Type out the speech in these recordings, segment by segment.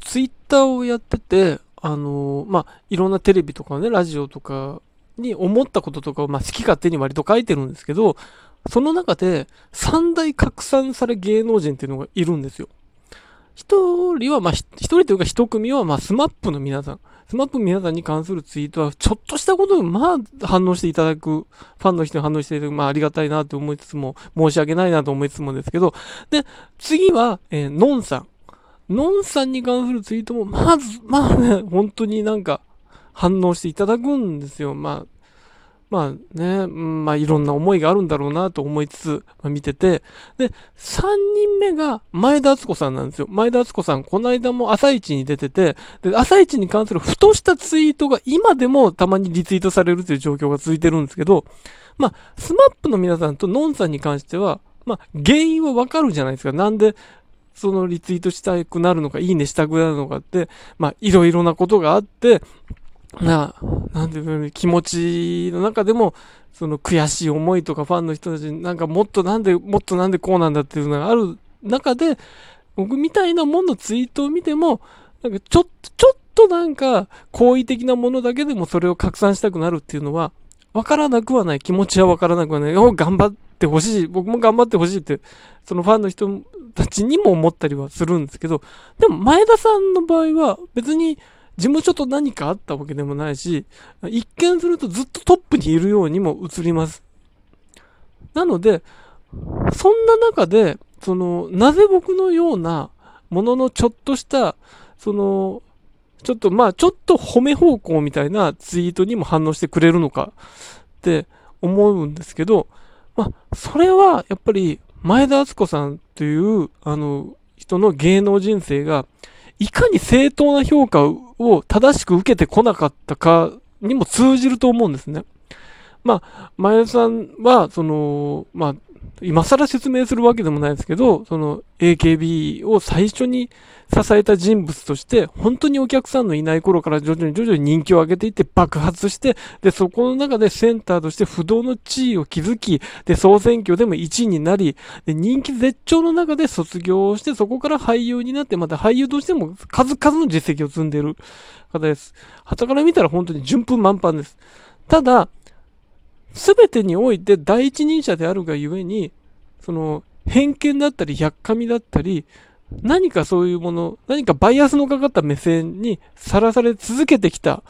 ツイッターをやってて、あのまあ、いろんなテレビとかね、ラジオとかに思ったこととかを、まあ、好き勝手に割と書いてるんですけど、その中で三大拡散され芸能人っていうのがいるんですよ。一人は、まあ、一人というか一組は、まあ、スマップの皆さん。スマップの皆さんに関するツイートは、ちょっとしたことに、まあ、反応していただく、ファンの人に反応していただく、まあ、ありがたいなと思いつつも、申し訳ないなと思いつつもですけど、で、次は、えー、ノンさん。ノンさんに関するツイートも、まず、まあね、本当になんか、反応していただくんですよ。まあ、まあね、まあいろんな思いがあるんだろうなと思いつつ、見てて、で、3人目が前田敦子さんなんですよ。前田敦子さん、この間も朝一に出てて、で、朝一に関するふとしたツイートが今でもたまにリツイートされるという状況が続いてるんですけど、まあ、スマップの皆さんとノンさんに関しては、まあ、原因はわかるじゃないですか。なんで、そのリツイートしたくなるのか、いいねしたくなるのかって、まあ、いろいろなことがあって、な、なんていうの、気持ちの中でも、その悔しい思いとかファンの人たちになんかもっとなんで、もっとなんでこうなんだっていうのがある中で、僕みたいなもんのツイートを見ても、なんかちょっと、ちょっとなんか好意的なものだけでもそれを拡散したくなるっていうのは、わからなくはない。気持ちはわからなくはない。お、頑張ってほしい。僕も頑張ってほしいって、そのファンの人たちにも思ったりはするんですけど、でも前田さんの場合は別に、事務所と何かあったわけでもないし、一見するとずっとトップにいるようにも映ります。なので、そんな中で、その、なぜ僕のようなもののちょっとした、その、ちょっとまあ、ちょっと褒め方向みたいなツイートにも反応してくれるのかって思うんですけど、まあ、それはやっぱり前田敦子さんという、あの、人の芸能人生が、いかに正当な評価を正しく受けてこなかったかにも通じると思うんですね。まあ、前田さんは、その、まあ、今更説明するわけでもないですけど、その AKB を最初に支えた人物として、本当にお客さんのいない頃から徐々に徐々に人気を上げていって爆発して、で、そこの中でセンターとして不動の地位を築き、で、総選挙でも1位になり、で、人気絶頂の中で卒業して、そこから俳優になって、また俳優としても数々の実績を積んでいる方です。旗から見たら本当に順風満帆です。ただ、全てにおいて第一人者であるがゆえに、その、偏見だったり、やっかみだったり、何かそういうもの、何かバイアスのかかった目線にさらされ続けてきた、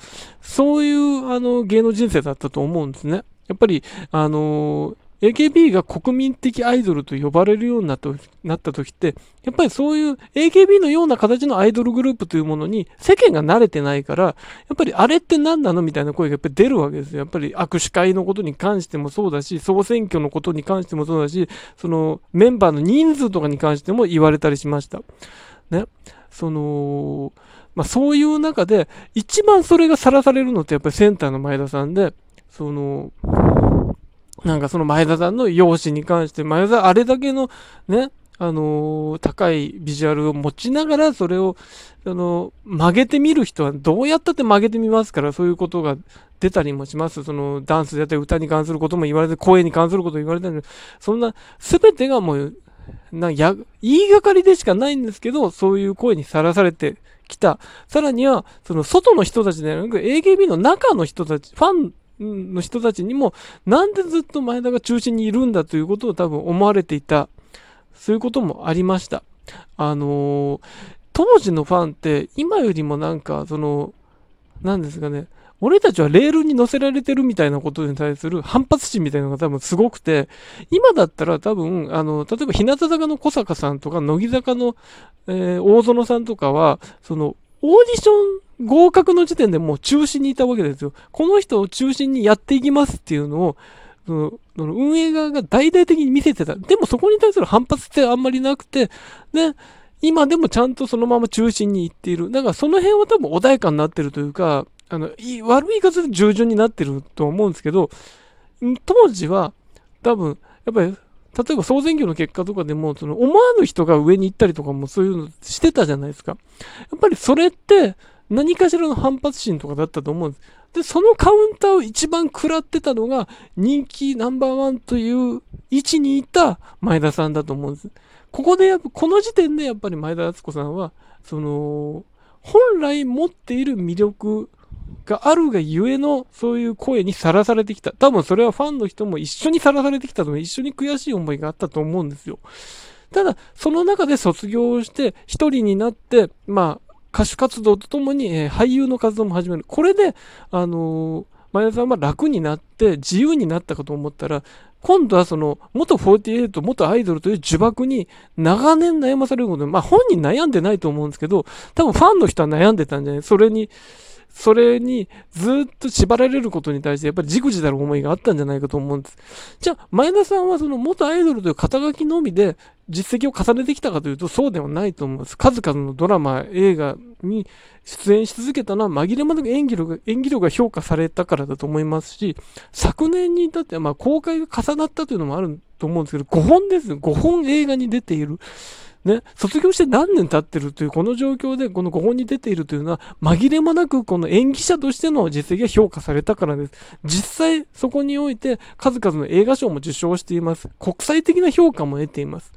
そういうあの芸能人生だったと思うんですね。やっぱり、あの AKB が国民的アイドルと呼ばれるようになったなった時って、やっぱりそういう AKB のような形のアイドルグループというものに世間が慣れてないから、やっぱりあれって何なのみたいな声がやっぱり出るわけですよ。やっぱり握手会のことに関してもそうだし、総選挙のことに関してもそうだし、そのメンバーの人数とかに関しても言われたりしました。ね。その、まあそういう中で、一番それがさらされるのってやっぱりセンターの前田さんで、その、なんかその前田さんの容姿に関して、前田さんあれだけのね、あのー、高いビジュアルを持ちながら、それを、あのー、曲げてみる人はどうやったって曲げてみますから、そういうことが出たりもします。その、ダンスであったり歌に関することも言われて、声に関することも言われたり、そんな、すべてがもう、なや、言いがかりでしかないんですけど、そういう声にさらされてきた。さらには、その外の人たちではなく、AKB の中の人たち、ファンの人たちにも、なんでずっと前田が中心にいるんだということを多分思われていた。そういうこともありました。あのー、当時のファンって今よりもなんか、その、なんですかね、俺たちはレールに乗せられてるみたいなことに対する反発心みたいなのが多分すごくて、今だったら多分、あの、例えば日向坂の小坂さんとか、乃木坂の、えー、大園さんとかは、その、オーディション合格の時点でもう中心にいたわけですよ。この人を中心にやっていきますっていうのを、その運営側が大々的に見せてた。でもそこに対する反発ってあんまりなくて、で、今でもちゃんとそのまま中心に行っている。だからその辺は多分穏やかになってるというか、あの、悪い言い方で従順になってると思うんですけど、当時は多分、やっぱり例えば総選挙の結果とかでも、その思わぬ人が上に行ったりとかもそういうのしてたじゃないですか。やっぱりそれって何かしらの反発心とかだったと思うんです。で、そのカウンターを一番食らってたのが人気ナンバーワンという位置にいた前田さんだと思うんです。ここでやっぱ、この時点でやっぱり前田敦子さんは、その、本来持っている魅力があるがゆえの、そういう声にさらされてきた。多分それはファンの人も一緒にさらされてきたと一緒に悔しい思いがあったと思うんですよ。ただ、その中で卒業して、一人になって、まあ、歌手活動とともに、えー、俳優の活動も始める。これで、あのー、前田さんは楽になって自由になったかと思ったら、今度はその、元48、元アイドルという呪縛に長年悩まされることで、まあ本人悩んでないと思うんですけど、多分ファンの人は悩んでたんじゃない？それに、それにずっと縛られることに対してやっぱりじくじたる思いがあったんじゃないかと思うんです。じゃあ、前田さんはその元アイドルという肩書きのみで実績を重ねてきたかというとそうではないと思います。数々のドラマ、映画に出演し続けたのは紛れもなく演技力演技力が評価されたからだと思いますし、昨年に至ってまあ公開が重なったというのもあると思うんですけど、5本です。5本映画に出ている。ね、卒業して何年経ってるというこの状況でこの5本に出ているというのは紛れもなくこの演技者としての実績が評価されたからです。実際そこにおいて数々の映画賞も受賞しています。国際的な評価も得ています。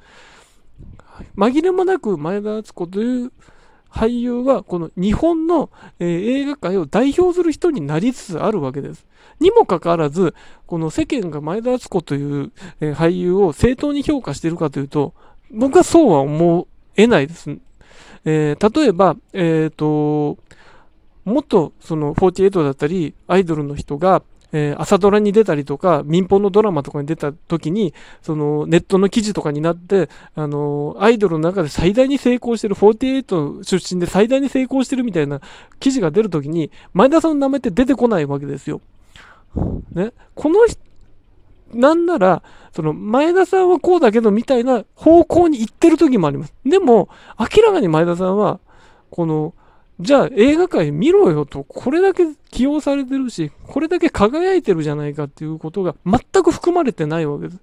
紛れもなく前田敦子という俳優はこの日本の、え、映画界を代表する人になりつつあるわけです。にもかかわらず、この世間が前田敦子という、え、俳優を正当に評価しているかというと、僕はそうは思えないです。えー、例えば、えっ、ー、と、もっとその48だったり、アイドルの人が、えー、朝ドラに出たりとか、民放のドラマとかに出た時に、そのネットの記事とかになって、あの、アイドルの中で最大に成功してる、48出身で最大に成功してるみたいな記事が出るときに、前田さんの名前って出てこないわけですよ。ね。この人、なんなら、その前田さんはこうだけどみたいな方向に行ってる時もあります。でも、明らかに前田さんは、この、じゃあ映画界見ろよと、これだけ起用されてるし、これだけ輝いてるじゃないかっていうことが全く含まれてないわけです。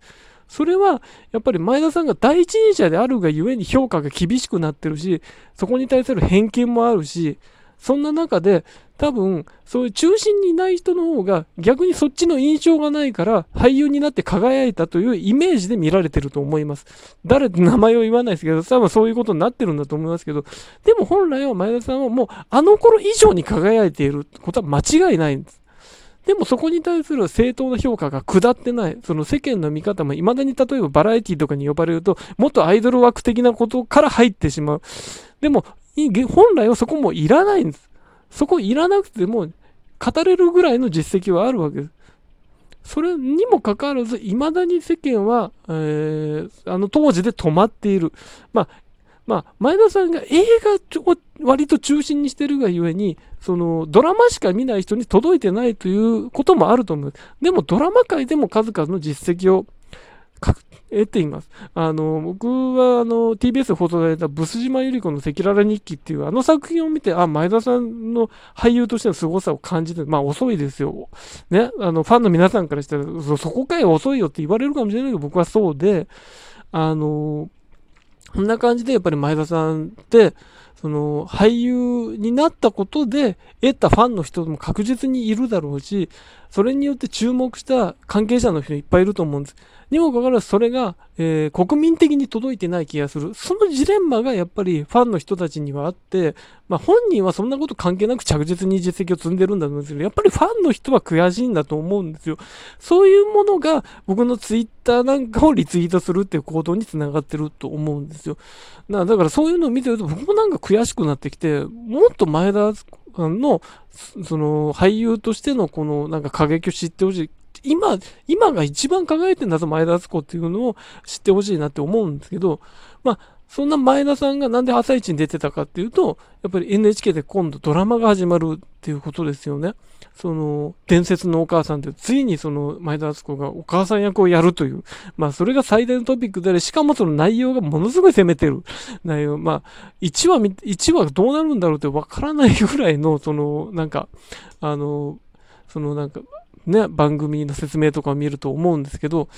それは、やっぱり前田さんが第一人者であるがゆえに評価が厳しくなってるし、そこに対する偏見もあるし、そんな中で、多分、そういう中心にいない人の方が逆にそっちの印象がないから俳優になって輝いたというイメージで見られてると思います。誰って名前を言わないですけど、多分そういうことになってるんだと思いますけど、でも本来は前田さんはもうあの頃以上に輝いていることは間違いないんです。でもそこに対する正当な評価が下ってない。その世間の見方も未だに例えばバラエティとかに呼ばれると、もっとアイドル枠的なことから入ってしまう。でも、本来はそこもいらないんです。そこいらなくても語れるぐらいの実績はあるわけです。それにもかかわらず、未だに世間は、えー、あの当時で止まっている。まあ、まあ、前田さんが映画を割と中心にしてるがゆえに、そのドラマしか見ない人に届いてないということもあると思う。でもドラマ界でも数々の実績を得ています。あの、僕はあの、TBS 放送されたブス島由里子の赤裸々日記っていうあの作品を見て、あ、前田さんの俳優としての凄さを感じて、まあ遅いですよ。ね、あの、ファンの皆さんからしたら、そ、こかい遅いよって言われるかもしれないけど、僕はそうで、あの、こんな感じでやっぱり前田さんって、その俳優になったことで得たファンの人も確実にいるだろうし、それによって注目した関係者の人いっぱいいると思うんです。にもかかわらずそれが、えー、国民的に届いてない気がする。そのジレンマがやっぱりファンの人たちにはあって、まあ本人はそんなこと関係なく着実に実績を積んでるんだと思うんですけど、やっぱりファンの人は悔しいんだと思うんですよ。そういうものが僕のツイッターなんかをリツイートするっていう行動につながってると思うんですよ。だからそういうのを見てると僕もなんか悔しくなってきて、もっと前田の、その俳優としてのこのなんか過激を知ってほしい。今、今が一番輝いてんだぞ、前田敦子っていうのを知ってほしいなって思うんですけど、まあ、そんな前田さんがなんで朝一に出てたかっていうと、やっぱり NHK で今度ドラマが始まるっていうことですよね。その、伝説のお母さんって、ついにその前田敦子がお母さん役をやるという、まあそれが最大のトピックであり、しかもその内容がものすごい攻めてる内容。まあ、1話、1話どうなるんだろうってわからないぐらいの、その、なんか、あの、そのなんか、ね、番組の説明とかを見ると思うんですけど、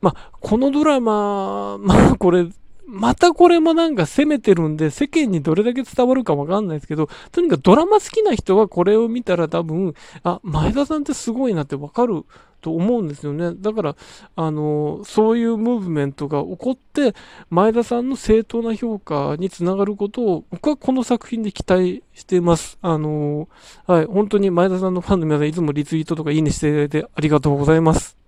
まあ、このドラマ、まあ、これ、またこれもなんか攻めてるんで、世間にどれだけ伝わるかわかんないですけど、とにかくドラマ好きな人はこれを見たら多分、あ、前田さんってすごいなってわかると思うんですよね。だから、あの、そういうムーブメントが起こって、前田さんの正当な評価につながることを、僕はこの作品で期待しています。あの、はい、本当に前田さんのファンの皆さん、いつもリツイートとかいいねしていただいてありがとうございます。